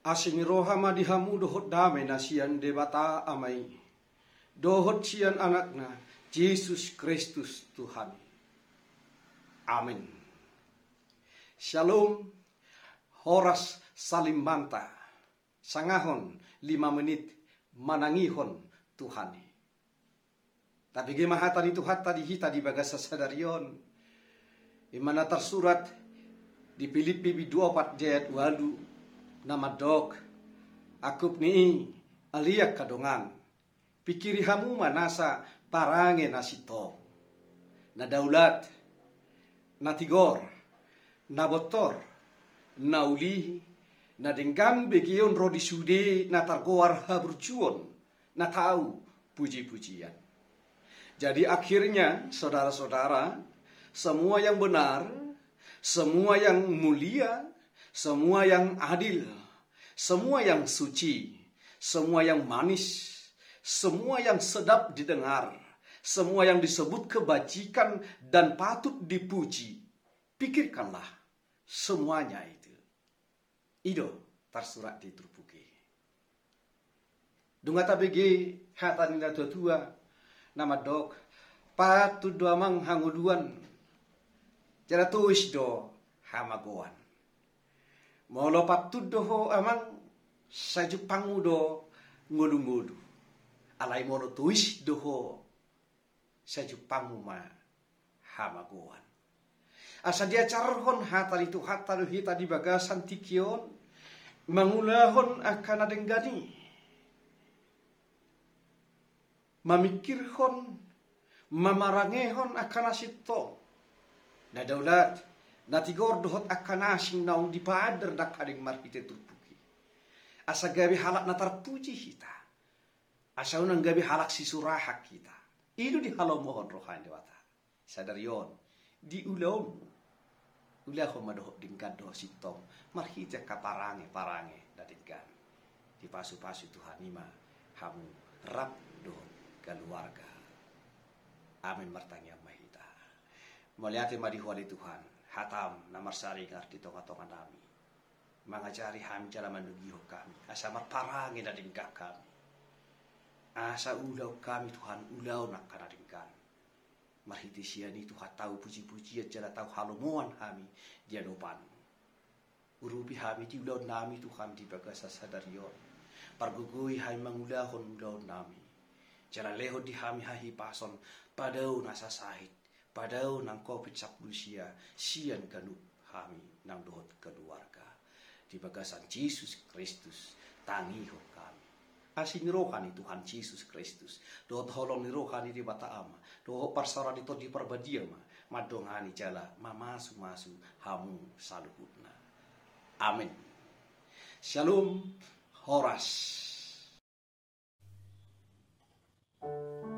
Asini roha ma dihamu dohot damai nasian debata amai. Dohot sian anakna Yesus Kristus Tuhan. Amin. Shalom. Horas salim manta sangahon lima menit manangihon Tuhan. Tapi gimana tadi Tuhan tadi hita di bagasa sadarion. Imana tersurat di Filipi 24 ayat 2 Nama Dok, akup ni aliak kadongan. Pikiri hamu manasa parange nasito na daulat na tigor na botor na uli, na denggam begion rodi sude na targoar habrucuon na tahu puji-pujian. Jadi akhirnya saudara-saudara semua yang benar semua yang mulia semua yang adil, semua yang suci, semua yang manis, semua yang sedap didengar, semua yang disebut kebajikan dan patut dipuji. Pikirkanlah semuanya itu. Ido tersurat di Turpuki. Dunga tabegi hatan tua tua nama dok patut doa mang hanguduan. Jara tuis do hamagoan. Molo doho amang sa Jepangu do ngodu-ngodu. Alai mono tuis doho sa Jepangu ma hamagoan. Asa dia carhon hata itu hata hita di bagasan tikion mangulahon akan adenggani. Mamikirhon mamarangehon akan asito. Na daulat natigor dohot akan asing naung di pader dak ading marhite turpuki. Asa gabi halak na tarpuji kita. Asa unang gabi halak si surahak kita. Itu di halau mohon rohani dewata. Sadarion di ulom. Ulah ko madohot dingkan doh sitong. Marhite kaparange parange dadingkan. Di pasu-pasu Tuhan ima hamu rap doh keluarga. Amin martanya mahita. Melihat di Tuhan hatam namar sari ngarti tonga-tonga nami. Mangajari hami jala manugiho kami. Asa marparangi na dingka kami. Asa ulau kami Tuhan ulau nak kanadingkan. Marhiti siya ni Tuhan tahu puji-pujian jala tahu halomuan kami dia dopan. Urupi hami di ulau nami Tuhan di bagasa sadarion. Pargugui hai mangulahon ulau nami. Jala leho di hami hahi pason padau nasa sahit padau nang kopi pecak manusia sian kanu kami nang dohot keluarga. Di bagasan Yesus Kristus tangi ho kami. Asing rohani Tuhan Yesus Kristus. Dohot holong rohani di bata ama. Doho parsara di di perbadia ma madongani jala mamasu masu hamu saluhutna. Amin. Shalom horas. thank you